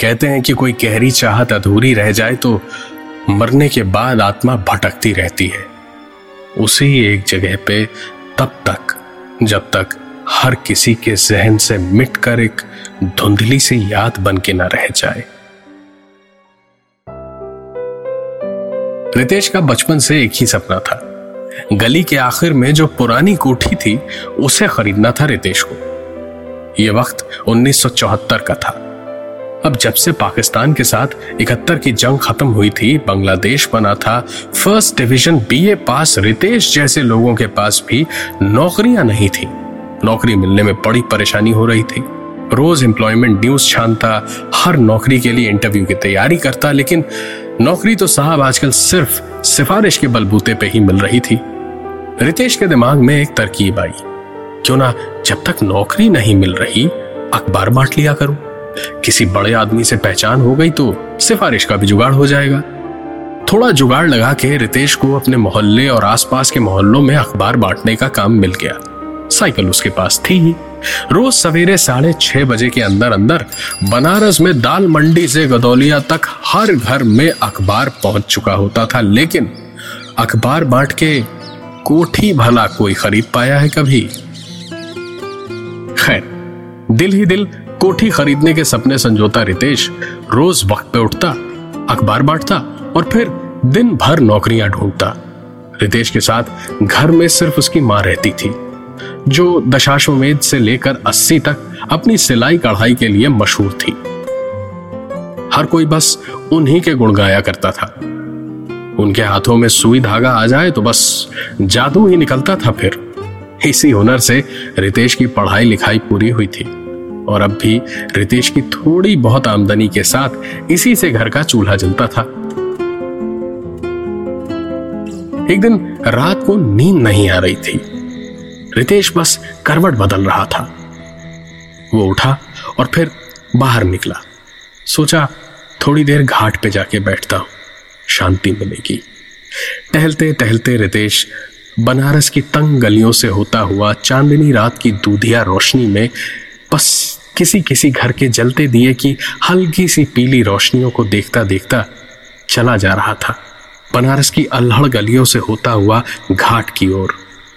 कहते हैं कि कोई गहरी चाहत अधूरी रह जाए तो मरने के बाद आत्मा भटकती रहती है। उसी एक जगह पे तब तक, जब तक हर किसी के जहन से मिटकर एक धुंधली सी याद बन के ना रह जाए। रितेश का बचपन से एक ही सपना था। गली के आखिर में जो पुरानी कोठी थी, उसे खरीदना था रितेश को। यह वक्त 1974 का था। अब जब से पाकिस्तान के साथ इकहत्तर की जंग खत्म हुई थी, बांग्लादेश बना था। First division BA pass, Ritesh जैसे लोगों के पास भी नौकरियाँ नहीं थी। नौकरी मिलने में बड़ी परेशानी हो रही थी। रोज एम्प्लॉयमेंट न्यूज़ छानता, हर नौकरी के लिए इंटरव्यू की तैयारी करता, लेकिन नौकरी तो साहब आजकल सिर्फ़ सिफारिश के बलबूते पे ही मिल रही थी। रितेश के दिमाग में एक तरकीब आई। क्यों ना जब तक नौकरी नहीं मिल रही, अखबार बांट लिया करूँ? किसी बड़े आदमी से पहचान हो गई तो सिफारिश का भी जुगाड़ हो जाएगा। थोड़ा जुगाड़ लगा के रितेश को अपने मोहल्ले और आसपास के मोहल्लों में अखबार बांटने का काम मिल गया। साइकिल उसके पास थी। ही रोज सवेरे साढ़े छह बजे के अंदर अंदर बनारस में दाल मंडी से गदौलिया तक हर घर में अखबार पहुँच चुका होता था, लेकिन अखबार बांट के कोठी भला कोई खरीद पाया है कभी? खैर, दिल ही दिल कोठी खरीदने के सपने संजोता रितेश रोज वक्त पे उठता, अखबार बांटता और फिर दिन भर नौकरियाँ ढूंढता। रितेश के साथ घर में सिर्फ़ उसकी माँ रहती थी, जो दशाश्वमेध से लेकर अस्सी तक अपनी सिलाई कढ़ाई के लिए मशहूर थी। हर कोई बस उन्हीं के गुण गाया करता था। उनके हाथों में सुई धागा आ जाए तो बस जादू ही निकलता था फिर। इसी हुनर से रितेश की पढ़ाई लिखाई पूरी हुई थी। और अब भी रितेश की थोड़ी बहुत आमदनी के साथ इसी से घर का चूल्हा जलता था। एक दिन रात को नींद नहीं आ रही थी। रितेश बस करवट बदल रहा था। वो उठा और फिर बाहर निकला। सोचा, थोड़ी देर घाट पे जाके बैठता हूँ, शांति मिलेगी। टहलते टहलते रितेश बनारस की तंग गलियों से होता हुआ चांदनी रात की दूधिया रोशनी में बस किसी किसी घर के जलते दिए की हल्की सी पीली रोशनियों को देखता देखता चला जा रहा था। बनारस की अल्हड़ गलियों से होता हुआ घाट की ओर।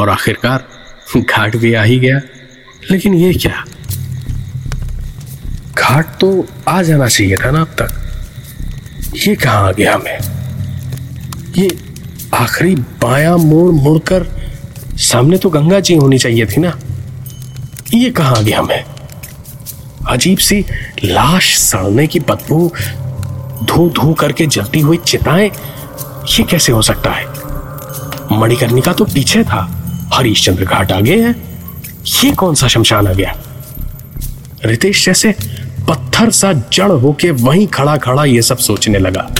और, आखिरकार घाट भी आ ही गया। लेकिन ये क्या? घाट तो आ जाना चाहिए था ना अब तक। ये कहाँ आ गया मैं? ये आखिरी बाया मोड़ मुड़कर सामने तो गंगा जी होनी चाहिए थी ना। ये कहाँ आ गया मैं? अजीब सी लाश सड़ने की बदबू धू धू करके जलती हुई चिताएँ, ये कैसे हो सकता है? मणिकर्णिका तो पीछे था। हरीशचंद्र घाट आगे है। ये कौन सा शमशान आ गया? रितेश जैसे पत्थर सा जड़ होके वहीं खड़ा खड़ा ये सब सोचने लगा।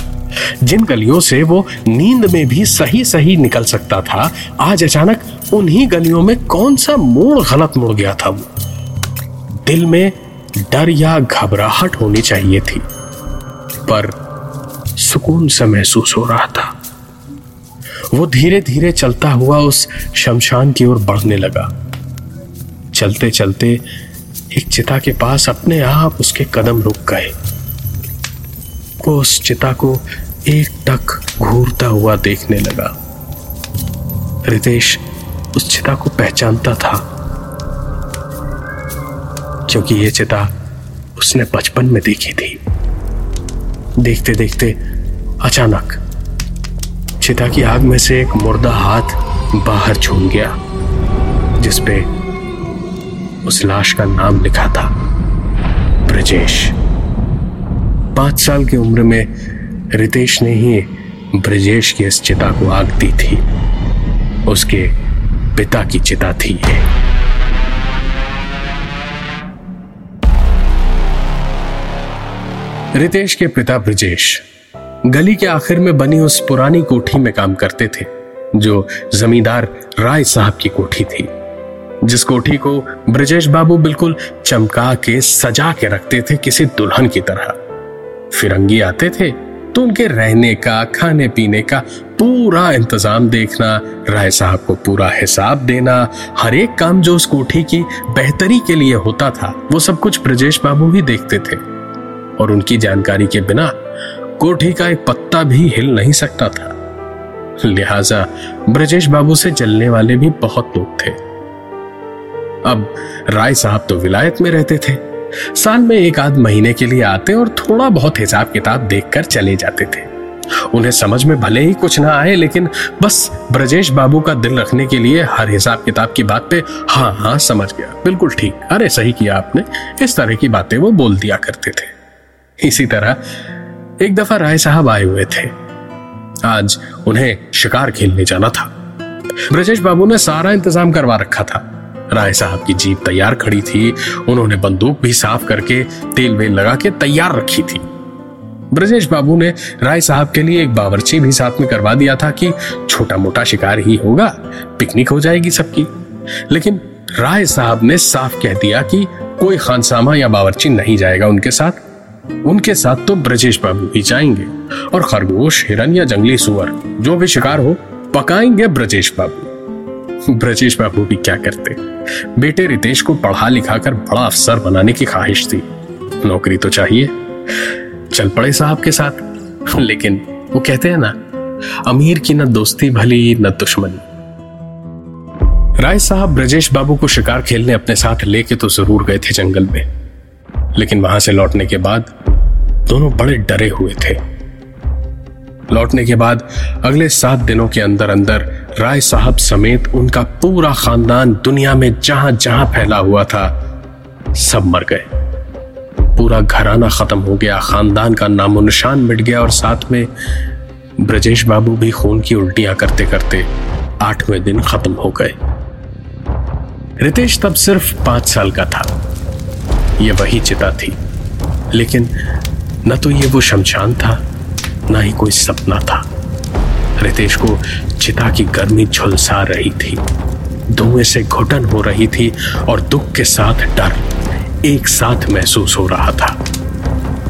जिन गलियों से वो नींद में भी सही सही निकल सकता था, आज अचानक उन्हीं गलियों में कौन सा मोड़ गलत मुड़ गया था वो? दिल में डर या घबराहट होनी चाहिए थी, पर सुकून से महसूस हो रहा था। वो धीरे धीरे चलता हुआ उस शमशान की ओर बढ़ने लगा। चलते चलते एक चिता के पास अपने आप उसके कदम रुक गए। वो उस चिता को एक टक घूरता हुआ देखने लगा। रितेश उस चिता को पहचानता था। क्योंकि ये चिता उसने बचपन में देखी थी। देखते देखते अचानक चिता की आग में से एक मुर्दा हाथ बाहर झूम गया जिसपे उस लाश का नाम लिखा था, ब्रजेश। पाँच साल की उम्र में रितेश ने ही ब्रजेश की इस चिता को आग दी थी। उसके पिता की चिता थी ये। रितेश के पिता ब्रजेश गली के आखिर में बनी उस पुरानी कोठी में काम करते थे, जो जमींदार राय साहब की कोठी थी। जिस कोठी को ब्रजेश बाबू बिल्कुल चमका के, सजा के रखते थे किसी दुल्हन की तरह। फिरंगी आते थे तो उनके रहने का, खाने पीने का पूरा इंतज़ाम देखना, राय साहब को पूरा हिसाब देना, हर एक काम जो उस कोठी की बेहतरी के लिए होता था, वो सब कुछ ब्रजेश बाबू ही देखते थे। और उनकी जानकारी के बिना कोठी का एक पत्ता भी हिल नहीं सकता था। लिहाजा ब्रजेश बाबू से जलने वाले भी बहुत लोग थे। अब राय साहब तो विलायत में रहते थे। साल में एक आध महीने के लिए आते और थोड़ा बहुत हिसाब किताब देखकर चले जाते थे। उन्हें समझ में भले ही कुछ ना आए, लेकिन बस ब्रजेश बाबू का दिल रखने के लिए हर हिसाब किताब की बात पे हाँ हाँ समझ गया। बिल्कुल ठीक। अरे, सही किया आपने। इस तरह की बातें वो बोल दिया करते थे। इसी तरह एक दफ़ा राय साहब आए हुए थे। आज उन्हें शिकार खेलने जाना था। ब्रजेश बाबू ने सारा इंतज़ाम करवा रखा था। राय साहब की जीप तैयार खड़ी थी। उन्होंने बंदूक भी साफ़ करके तेल वेल लगा के तैयार रखी थी। ब्रजेश बाबू ने राय साहब के लिए एक बावर्ची भी साथ में करवा दिया था कि छोटा मोटा शिकार ही होगा, पिकनिक हो जाएगी सबकी। लेकिन राय साहब ने साफ़ कह दिया कि कोई खानसामा या बावर्ची नहीं जाएगा उनके साथ। उनके साथ तो ब्रजेश बाबू भी जाएँगे और खरगोश हिरन या जंगली सुअर, जो भी शिकार हो, पकाएँगे ब्रजेश बाबू। ब्रजेश बाबू भी क्या करते? बेटे रितेश को पढ़ा लिखा कर बड़ा अफसर बनाने की ख्वाहिश थी। नौकरी तो चाहिए। चल पड़े साहब के साथ। लेकिन वो कहते हैं ना, अमीर की न दोस्ती भली, न दुश्मनी। राय साहब, ब्रजेश बाबू को शिकार खेलने अपने साथ लेके तो ज़रूर गए थे जंगल में। लेकिन वहाँ से लौटने के बाद दोनों बड़े डरे हुए थे। लौटने के बाद अगले सात दिनों के अंदर अंदर राय साहब समेत उनका पूरा खानदान दुनिया में जहाँ जहाँ फैला हुआ था, सब मर गए। पूरा घराना खत्म हो गया, खानदान का नामो निशान मिट गया और साथ में ब्रजेश बाबू भी खून की उल्टियाँ करते करते आठवें दिन खत्म हो गए। रितेश तब सिर्फ़ पाँच साल का था। यह वही चिता थी। लेकिन न तो ये वो शमशान था, ना ही कोई सपना था। रितेश को चिता की गर्मी झुलसा रही थी। धुएँ से घुटन हो रही थी और दुख के साथ डर एक साथ महसूस हो रहा था।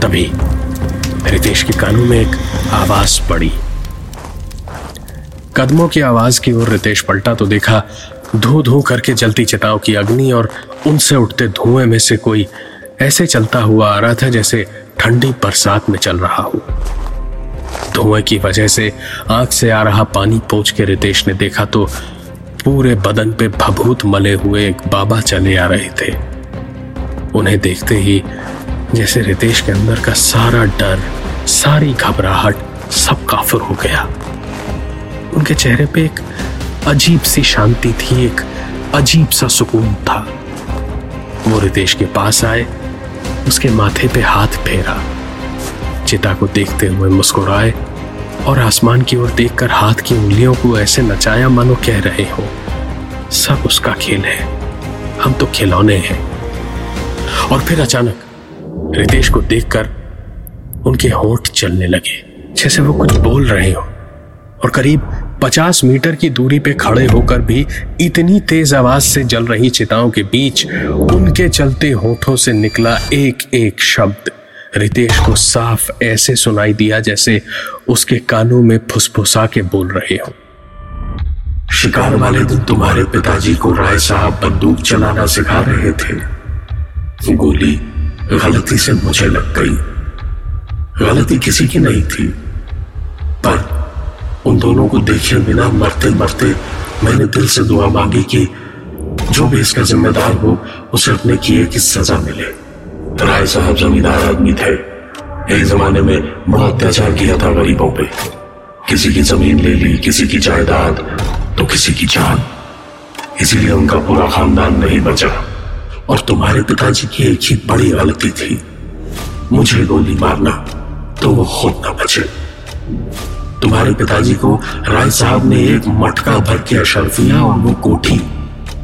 तभी रितेश के कानों में एक आवाज़ पड़ी। कदमों की आवाज़ की ओर रितेश पलटा तो देखा धू धू करके जलती चिताओं की अग्नि और उनसे उठते धुएँ में से कोई ऐसे चलता हुआ आ रहा था जैसे ठंडी बरसात में चल रहा हो। धुएँ की वजह से आँख से आ रहा पानी पोछ के रितेश ने देखा तो पूरे बदन पे भभूत मले हुए एक बाबा चले आ रहे थे। उन्हें देखते ही जैसे रितेश के अंदर का सारा डर, सारी घबराहट सब काफुर हो गया। उनके चेहरे पे एक अजीब सी शांति थी, एक अजीब सा सुकून था। वो रितेश के पास आए, उसके माथे पे हाथ फेरा। चिता को देखते हुए मुस्कुराए और आसमान की ओर देखकर हाथ की उंगलियों को ऐसे नचाया मानो कह रहे हो। सब उसका खेल है। हम तो खिलौने हैं। और फिर अचानक रितेश को देखकर उनके होठ चलने लगे, जैसे वो कुछ बोल रहे हो और करीब पचास मीटर की दूरी पे खड़े होकर भी इतनी तेज आवाज़ से जल रही चिताओं के बीच उनके चलते होठों से निकला एक एक शब्द। रितेश को साफ़ ऐसे सुनाई दिया जैसे उसके कानों में फुसफुसा के बोल रहे हो। शिकार वाले दिन तुम्हारे पिताजी को राय साहब बंदूक चलाना सिखा रहे थे। गोली गलती से मुझे लग गई। गलती किसी की नहीं थी, पर उन दोनों को देखे बिना मरते मरते मैंने दिल से दुआ मांगी कि जो भी इसका जिम्मेदार हो, उसे अपने किए की सजा मिले। राय साहब जमींदार आदमी थे। एक जमाने में बड़ा अत्याचार किया था गरीबों पे। किसी की ज़मीन ले ली, किसी की जायदाद तो किसी की जान। इसीलिए उनका पूरा खानदान नहीं बचा। और तुम्हारे पिताजी की एक ही बड़ी गलती थी। मुझे गोली मारना तो वो खुद ना बचे। तुम्हारे पिताजी को राय साहब ने एक मटका भर के अशरफिया और वो कोठी,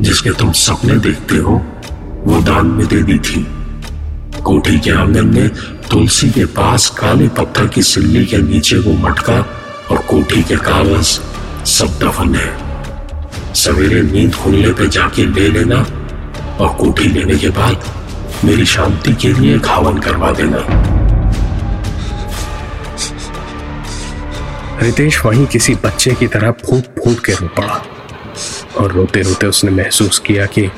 जिसके तुम सपने देखते हो, वो दान में दे दी थी। कोठी के आँगन में तुलसी के पास काले पत्थर की सिल्ली के नीचे वो मटका और कोठी के कागज़ सब दफन है। सवेरे नींद खुलने पे जाके ले लेना और कोठी लेने के बाद मेरी शांति के लिए खावन करवा देना। रितेश वहीं किसी बच्चे की तरह फूट फूट के रो पड़ा और रोते रोते उसने महसूस किया कि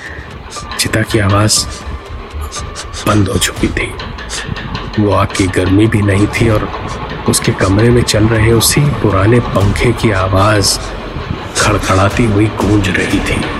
चिता की आवाज़ बंद हो चुकी थी। वो आग की गर्मी भी नहीं थी और उसके कमरे में चल रहे उसी पुराने पंखे की आवाज़ खड़खड़ाती हुई गूंज रही थी।